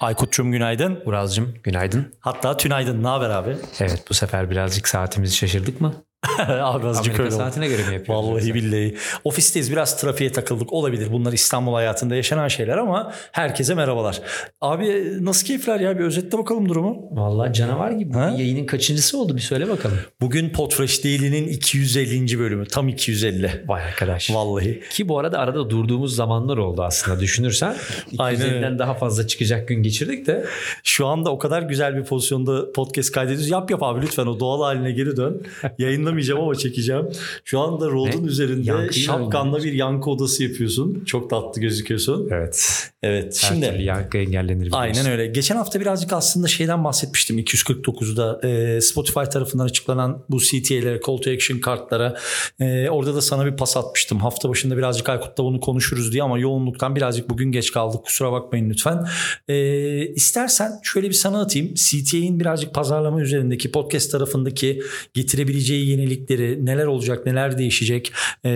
Aykut'cum günaydın. Uraz'cığım günaydın. Hatta tünaydın. Ne haber abi? Evet bu sefer birazcık saatimizi şaşırdık mı? abi azıcık Amerika öyle oldu. saatine göre mi yapıyoruz? Vallahi yoksa? billahi. Ofisteyiz biraz trafiğe takıldık olabilir. Bunlar İstanbul hayatında yaşanan şeyler ama herkese merhabalar. Abi nasıl keyifler ya bir özetle bakalım durumu. Vallahi canavar gibi. Ha? Yayının kaçıncısı oldu bir söyle bakalım. Bugün Podfresh Daily'nin 250. bölümü. Tam 250. Vay arkadaş. Vallahi. Ki bu arada arada durduğumuz zamanlar oldu aslında düşünürsen. Aynen öyle. 250'den daha fazla çıkacak gün geçirdik de. Şu anda o kadar güzel bir pozisyonda podcast kaydediyoruz. Yap yap abi lütfen o doğal haline geri dön. Yayınlamayacağım ama çekeceğim. Şu anda Rode'un Ne? üzerinde şapkanla bir yankı odası yapıyorsun. Çok tatlı gözüküyorsun. Evet. Evet. Her Şimdi türlü yankı engellenir. Aynen öyle. Geçen hafta birazcık aslında şeyden bahsetmiştim. 249'da e, Spotify tarafından açıklanan bu CTA'lere, Call to Action kartlara. E, orada da sana bir pas atmıştım. Hafta başında birazcık Aykut'la bunu konuşuruz diye ama yoğunluktan birazcık bugün geç kaldık. Kusura bakmayın lütfen. E, istersen şöyle bir sana atayım. CTA'in birazcık pazarlama üzerindeki podcast tarafındaki getirebileceği yenilikleri, neler olacak, neler değişecek, e,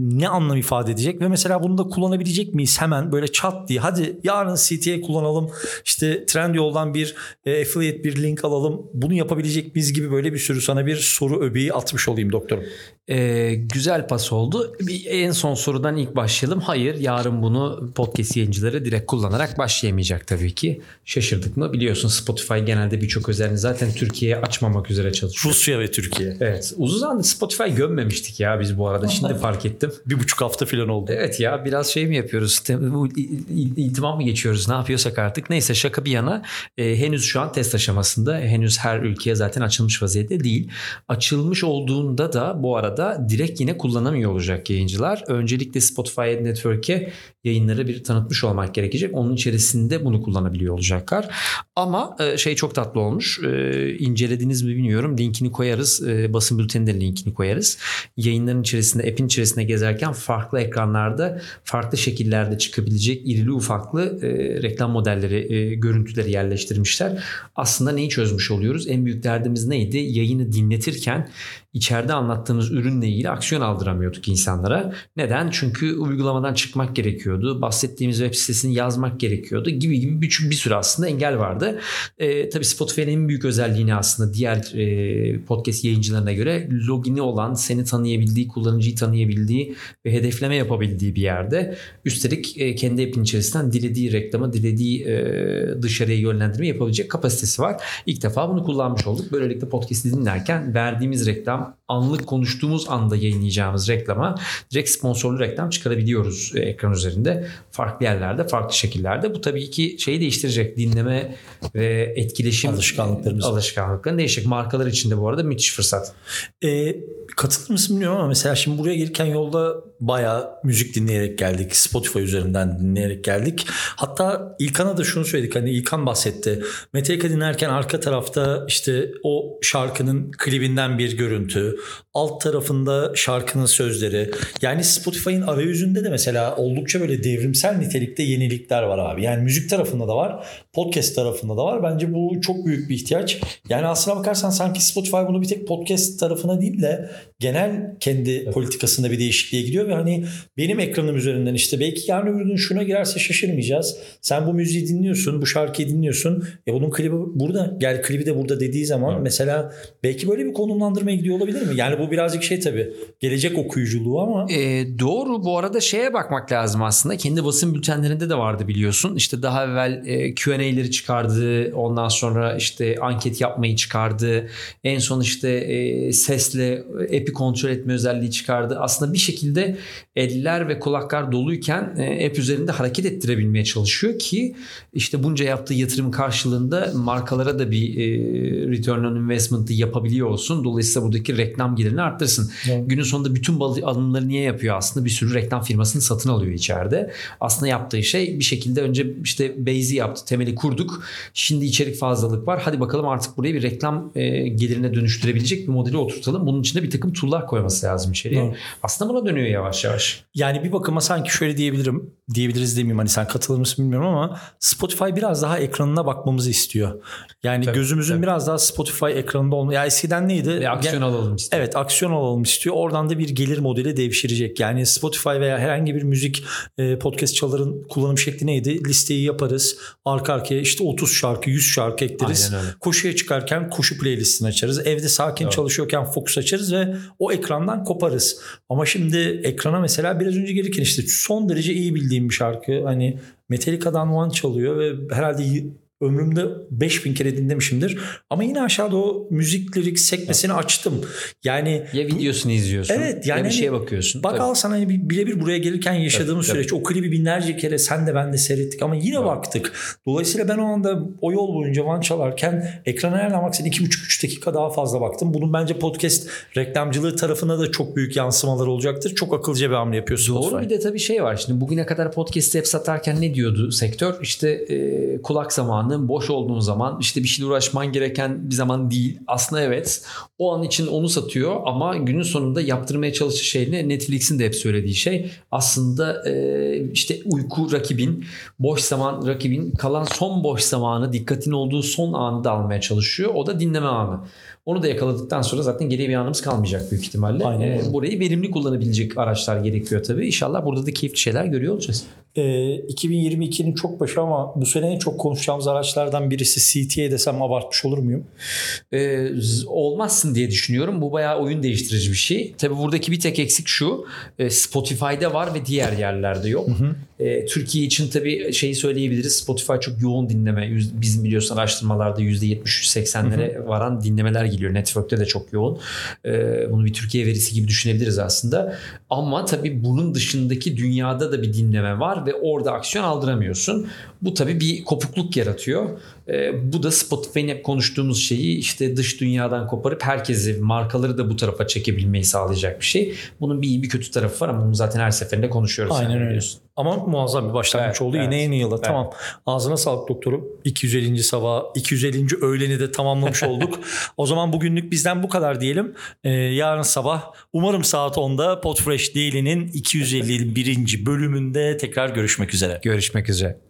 ne anlam ifade edecek ve mesela bunu da kullanabilecek miyiz hemen böyle çat diye hadi yarın CTA kullanalım işte Trendyol'dan bir e, affiliate bir link alalım bunu yapabilecek miyiz gibi böyle bir sürü sana bir soru öbeği atmış olayım doktorum. Ee, güzel pas oldu. Bir, en son sorudan ilk başlayalım. Hayır yarın bunu podcast yayıncıları direkt kullanarak başlayamayacak tabii ki. Şaşırdık mı? Biliyorsun Spotify genelde birçok özelliğini zaten Türkiye'ye açmamak üzere çalışıyor. Rusya ve Türkiye. Evet. Uzun zamandır Spotify gömmemiştik ya biz bu arada. Şimdi fark ettim. Bir buçuk hafta falan oldu. Evet ya biraz şey mi yapıyoruz? Bu i- i- İltimam mı geçiyoruz? Ne yapıyorsak artık. Neyse şaka bir yana. e, henüz şu an test aşamasında. Henüz her ülkeye zaten açılmış vaziyette değil. Açılmış olduğunda da bu arada direkt yine kullanamıyor olacak yayıncılar. Öncelikle Spotify Network'e yayınları bir tanıtmış olmak gerekecek. Onun içerisinde bunu kullanabiliyor olacaklar. Ama e, şey çok tatlı olmuş. E, incelediniz mi bilmiyorum. Linkini koyarız. E, basın bülteninde linkini koyarız. Yayınların içerisinde, app'in içerisinde gezerken farklı ekranlarda, farklı şekillerde çıkabilecek irili ufaklı e, reklam modelleri, e, görüntüleri yerleştirmişler. Aslında neyi çözmüş oluyoruz? En büyük derdimiz neydi? Yayını dinletirken içeride anlattığımız ürünle ilgili aksiyon aldıramıyorduk insanlara. Neden? Çünkü uygulamadan çıkmak gerekiyordu. Bahsettiğimiz web sitesini yazmak gerekiyordu gibi gibi bir, bir sürü aslında engel vardı. E, tabii Spotify'ın en büyük özelliğini aslında diğer e, podcast yayıncılarına göre logini olan, seni tanıyabildiği, kullanıcıyı tanıyabildiği ve hedefleme yapabildiği bir yerde. Üstelik e, kendi app'in içerisinden dilediği reklama, dilediği e, dışarıya yönlendirme yapabilecek kapasitesi var. İlk defa bunu kullanmış olduk. Böylelikle podcast'i dinlerken verdiğimiz reklam, anlık konuştuğumuz anda yayınlayacağımız reklama direkt sponsorlu reklam çıkarabiliyoruz e, ekran üzerinde. Farklı yerlerde, farklı şekillerde. Bu tabii ki şeyi değiştirecek. Dinleme ve etkileşim Alışkanlıklarımız. alışkanlıklarını değişecek. Markalar için de bu arada müthiş fırsat. E, katılır mısın bilmiyorum ama mesela şimdi buraya gelirken yolda bayağı müzik dinleyerek geldik. Spotify üzerinden dinleyerek geldik. Hatta İlkan'a da şunu söyledik. Hani İlkan bahsetti. Metallica dinlerken arka tarafta işte o şarkının klibinden bir görüntü. Alt tarafında şarkının sözleri. Yani Spotify'ın arayüzünde de mesela oldukça böyle devrimsel nitelikte yenilikler var abi. Yani müzik tarafında da var. Podcast tarafında da var. Bence bu çok büyük bir ihtiyaç. Yani aslına bakarsan sanki Spotify bunu bir tek podcast tarafına değil de genel kendi politikasında bir değişikliğe gidiyor ve hani benim ekranım üzerinden işte belki yarın öbür gün şuna girerse şaşırmayacağız. Sen bu müziği dinliyorsun, bu şarkıyı dinliyorsun. E bunun klibi burada. Gel klibi de burada dediği zaman mesela belki böyle bir konumlandırmaya gidiyor olabilir mi? Yani bu birazcık şey tabii gelecek okuyuculuğu ama E, doğru bu arada şeye bakmak lazım aslında. Kendi basın bültenlerinde de vardı biliyorsun. İşte daha evvel e, Q&A'leri çıkardı. Ondan sonra işte anket yapmayı çıkardı. En son işte e, sesle app'i kontrol etme özelliği çıkardı. Aslında bir şekilde eller ve kulaklar doluyken e, app üzerinde hareket ettirebilmeye çalışıyor ki işte bunca yaptığı yatırım karşılığında markalara da bir e, return on investment'ı yapabiliyor olsun. Dolayısıyla buradaki reklam gelirini arttırsın. Evet. Günün sonunda bütün alımları niye yapıyor aslında? Bir sürü reklam firmasını satın alıyor içeride. Aslında yaptığı şey bir şekilde önce işte base'i yaptı, temeli kurduk. Şimdi içerik fazlalık var. Hadi bakalım artık buraya bir reklam e, gelirine dönüştürebilecek bir modeli oturtalım. Bunun içinde bir takım tool'lar koyması lazım içeriye. Evet. Aslında buna dönüyor yavaş yavaş. Yani bir bakıma sanki şöyle diyebilirim, diyebiliriz demeyeyim hani sen katılır mısın bilmiyorum ama Spotify biraz daha ekranına bakmamızı istiyor. Yani Tabii, gözümüzün tabii. biraz daha Spotify ekranında olma. Ya eskiden neydi? Bir aksiyon alalım istiyor. Evet aksiyon alalım istiyor. Oradan da bir gelir modeli devşirecek. Yani Spotify veya herhangi bir müzik e, podcast çaların kullanım şekli neydi? Listeyi yaparız. Arka arkaya işte 30 şarkı 100 şarkı ekleriz. Koşuya çıkarken koşu playlistini açarız. Evde sakin Evet. çalışıyorken fokus açarız ve o ekrandan koparız. Ama şimdi ekrana mesela biraz önce gelirken işte son derece iyi bildiğim bir şarkı. Hani Metallica'dan One çalıyor ve herhalde ömrümde 5000 kere dinlemişimdir. Ama yine aşağıda o müzik lirik sekmesini açtım. Yani Ya videosunu izliyorsun Evet, ya yani bir şeye hani bakıyorsun. Bak Tabii. al sana hani bir- birebir buraya gelirken yaşadığımız Tabii, süreç. O klibi binlerce kere sen de ben de seyrettik ama yine Evet. baktık. Dolayısıyla ben o anda o yol boyunca Van çalarken ekrana nereden baksan 2,5-3 dakika daha fazla baktım. Bunun bence podcast reklamcılığı tarafına da çok büyük yansımaları olacaktır. Çok akılcı bir hamle yapıyor Spotify. Doğru bir de tabii şey var. Şimdi bugüne kadar podcast'i hep satarken ne diyordu sektör? İşte e, kulak zamanı, boş olduğun zaman, işte bir şeyle uğraşman gereken bir zaman değil. Aslında evet. O an için onu satıyor ama günün sonunda yaptırmaya çalıştığı şey ne? Netflix'in de hep söylediği şey aslında e, işte uyku rakibin, boş zaman rakibin kalan son boş zamanı, dikkatin olduğu son anı da almaya çalışıyor. O da dinleme anı. Onu da yakaladıktan sonra zaten geriye bir anımız kalmayacak büyük ihtimalle. Aynen E, burayı verimli kullanabilecek araçlar gerekiyor tabii. İnşallah burada da keyifli şeyler görüyor olacağız. Ee, 2022'nin çok başı ama bu sene en çok konuşacağımız araçlardan birisi CTA desem abartmış olur muyum? Ee, z- olmazsın diye düşünüyorum. Bu bayağı oyun değiştirici bir şey. Tabii buradaki bir tek eksik şu. e, Spotify'da var ve diğer yerlerde yok. E, Türkiye için tabii şeyi söyleyebiliriz. Spotify çok yoğun dinleme. Bizim biliyorsun araştırmalarda %70-80'lere varan dinlemeler geliyor. Network'te de çok yoğun. E, bunu bir Türkiye verisi gibi düşünebiliriz aslında. Ama tabii bunun dışındaki dünyada da bir dinleme var ve orada aksiyon aldıramıyorsun. Bu tabii bir kopukluk yaratıyor. E, bu da Spotify'ın hep konuştuğumuz şeyi işte dış dünyadan koparıp herkesi markaları da bu tarafa çekebilmeyi sağlayacak bir şey. Bunun bir iyi bir kötü tarafı var ama bunu zaten her seferinde konuşuyoruz. Aynen öyle. biliyorsun. Ama muazzam bir başlangıç Evet, oldu. evet. Yine yeni yıla. Tamam. Ağzına sağlık doktorum. 250. sabah, 250. öğleni de tamamlamış olduk. o zaman bugünlük bizden bu kadar diyelim. Ee, yarın sabah umarım saat 10'da Podfresh Daily'nin 251. bölümünde tekrar görüşmek üzere. Görüşmek üzere.